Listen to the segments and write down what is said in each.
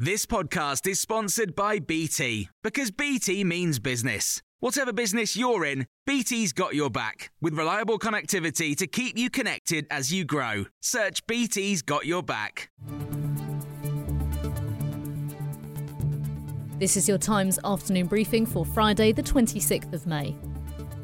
This podcast is sponsored by BT because BT means business. Whatever business you're in, BT's got your back with reliable connectivity to keep you connected as you grow. Search BT's got your back. This is your Times afternoon briefing for Friday, the 26th of May.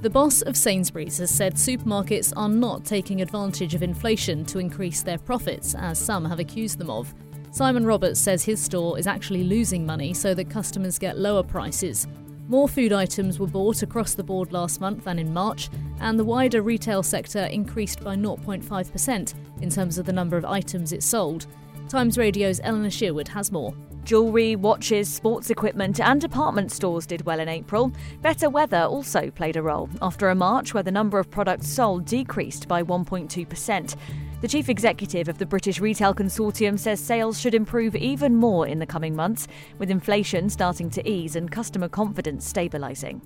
The boss of Sainsbury's has said supermarkets are not taking advantage of inflation to increase their profits, as some have accused them of. Simon Roberts says his store is actually losing money so that customers get lower prices. More food items were bought across the board last month than in March, and the wider retail sector increased by 0.5% in terms of the number of items it sold. Times Radio's Eleanor Shearwood has more. Jewellery, watches, sports equipment, and department stores did well in April. Better weather also played a role after a March where the number of products sold decreased by 1.2%. The chief executive of the British Retail Consortium says sales should improve even more in the coming months, with inflation starting to ease and customer confidence stabilising.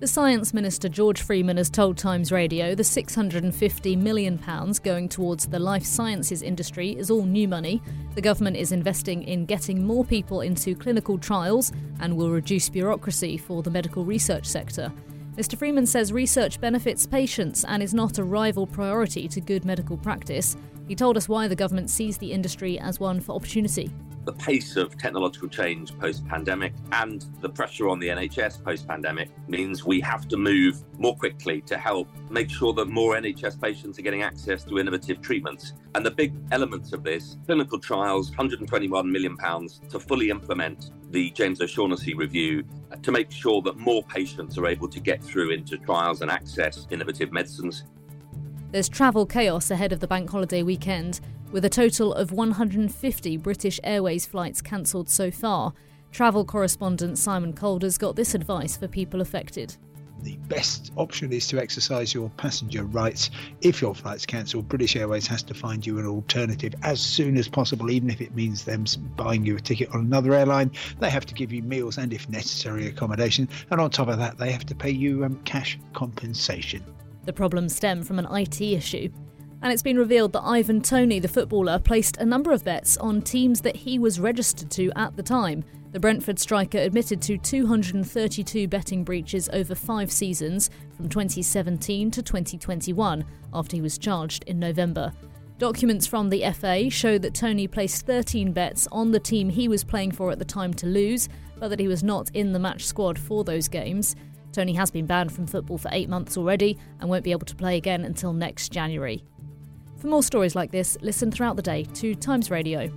The Science Minister George Freeman has told Times Radio the £650 million going towards the life sciences industry is all new money. The government is investing in getting more people into clinical trials and will reduce bureaucracy for the medical research sector. Mr. Freeman says research benefits patients and is not a rival priority to good medical practice. He told us why the government sees the industry as one for opportunity the pace of technological change post pandemic and the pressure on the NHS post pandemic means we have to move more quickly to help make sure that more NHS patients are getting access to innovative treatments. And the big elements of this clinical trials, £121 million to fully implement the James O'Shaughnessy review to make sure that more patients are able to get through into trials and access innovative medicines. There's travel chaos ahead of the bank holiday weekend, with a total of 150 British Airways flights cancelled so far. Travel correspondent Simon Calder's got this advice for people affected. The best option is to exercise your passenger rights. If your flight's cancelled, British Airways has to find you an alternative as soon as possible, even if it means them buying you a ticket on another airline. They have to give you meals and, if necessary, accommodation. And on top of that, they have to pay you um, cash compensation. The problems stem from an IT issue. And it's been revealed that Ivan Toney, the footballer, placed a number of bets on teams that he was registered to at the time. The Brentford striker admitted to 232 betting breaches over five seasons from 2017 to 2021 after he was charged in November. Documents from the FA show that Toney placed 13 bets on the team he was playing for at the time to lose, but that he was not in the match squad for those games. Toney has been banned from football for eight months already and won't be able to play again until next January. For more stories like this, listen throughout the day to Times Radio.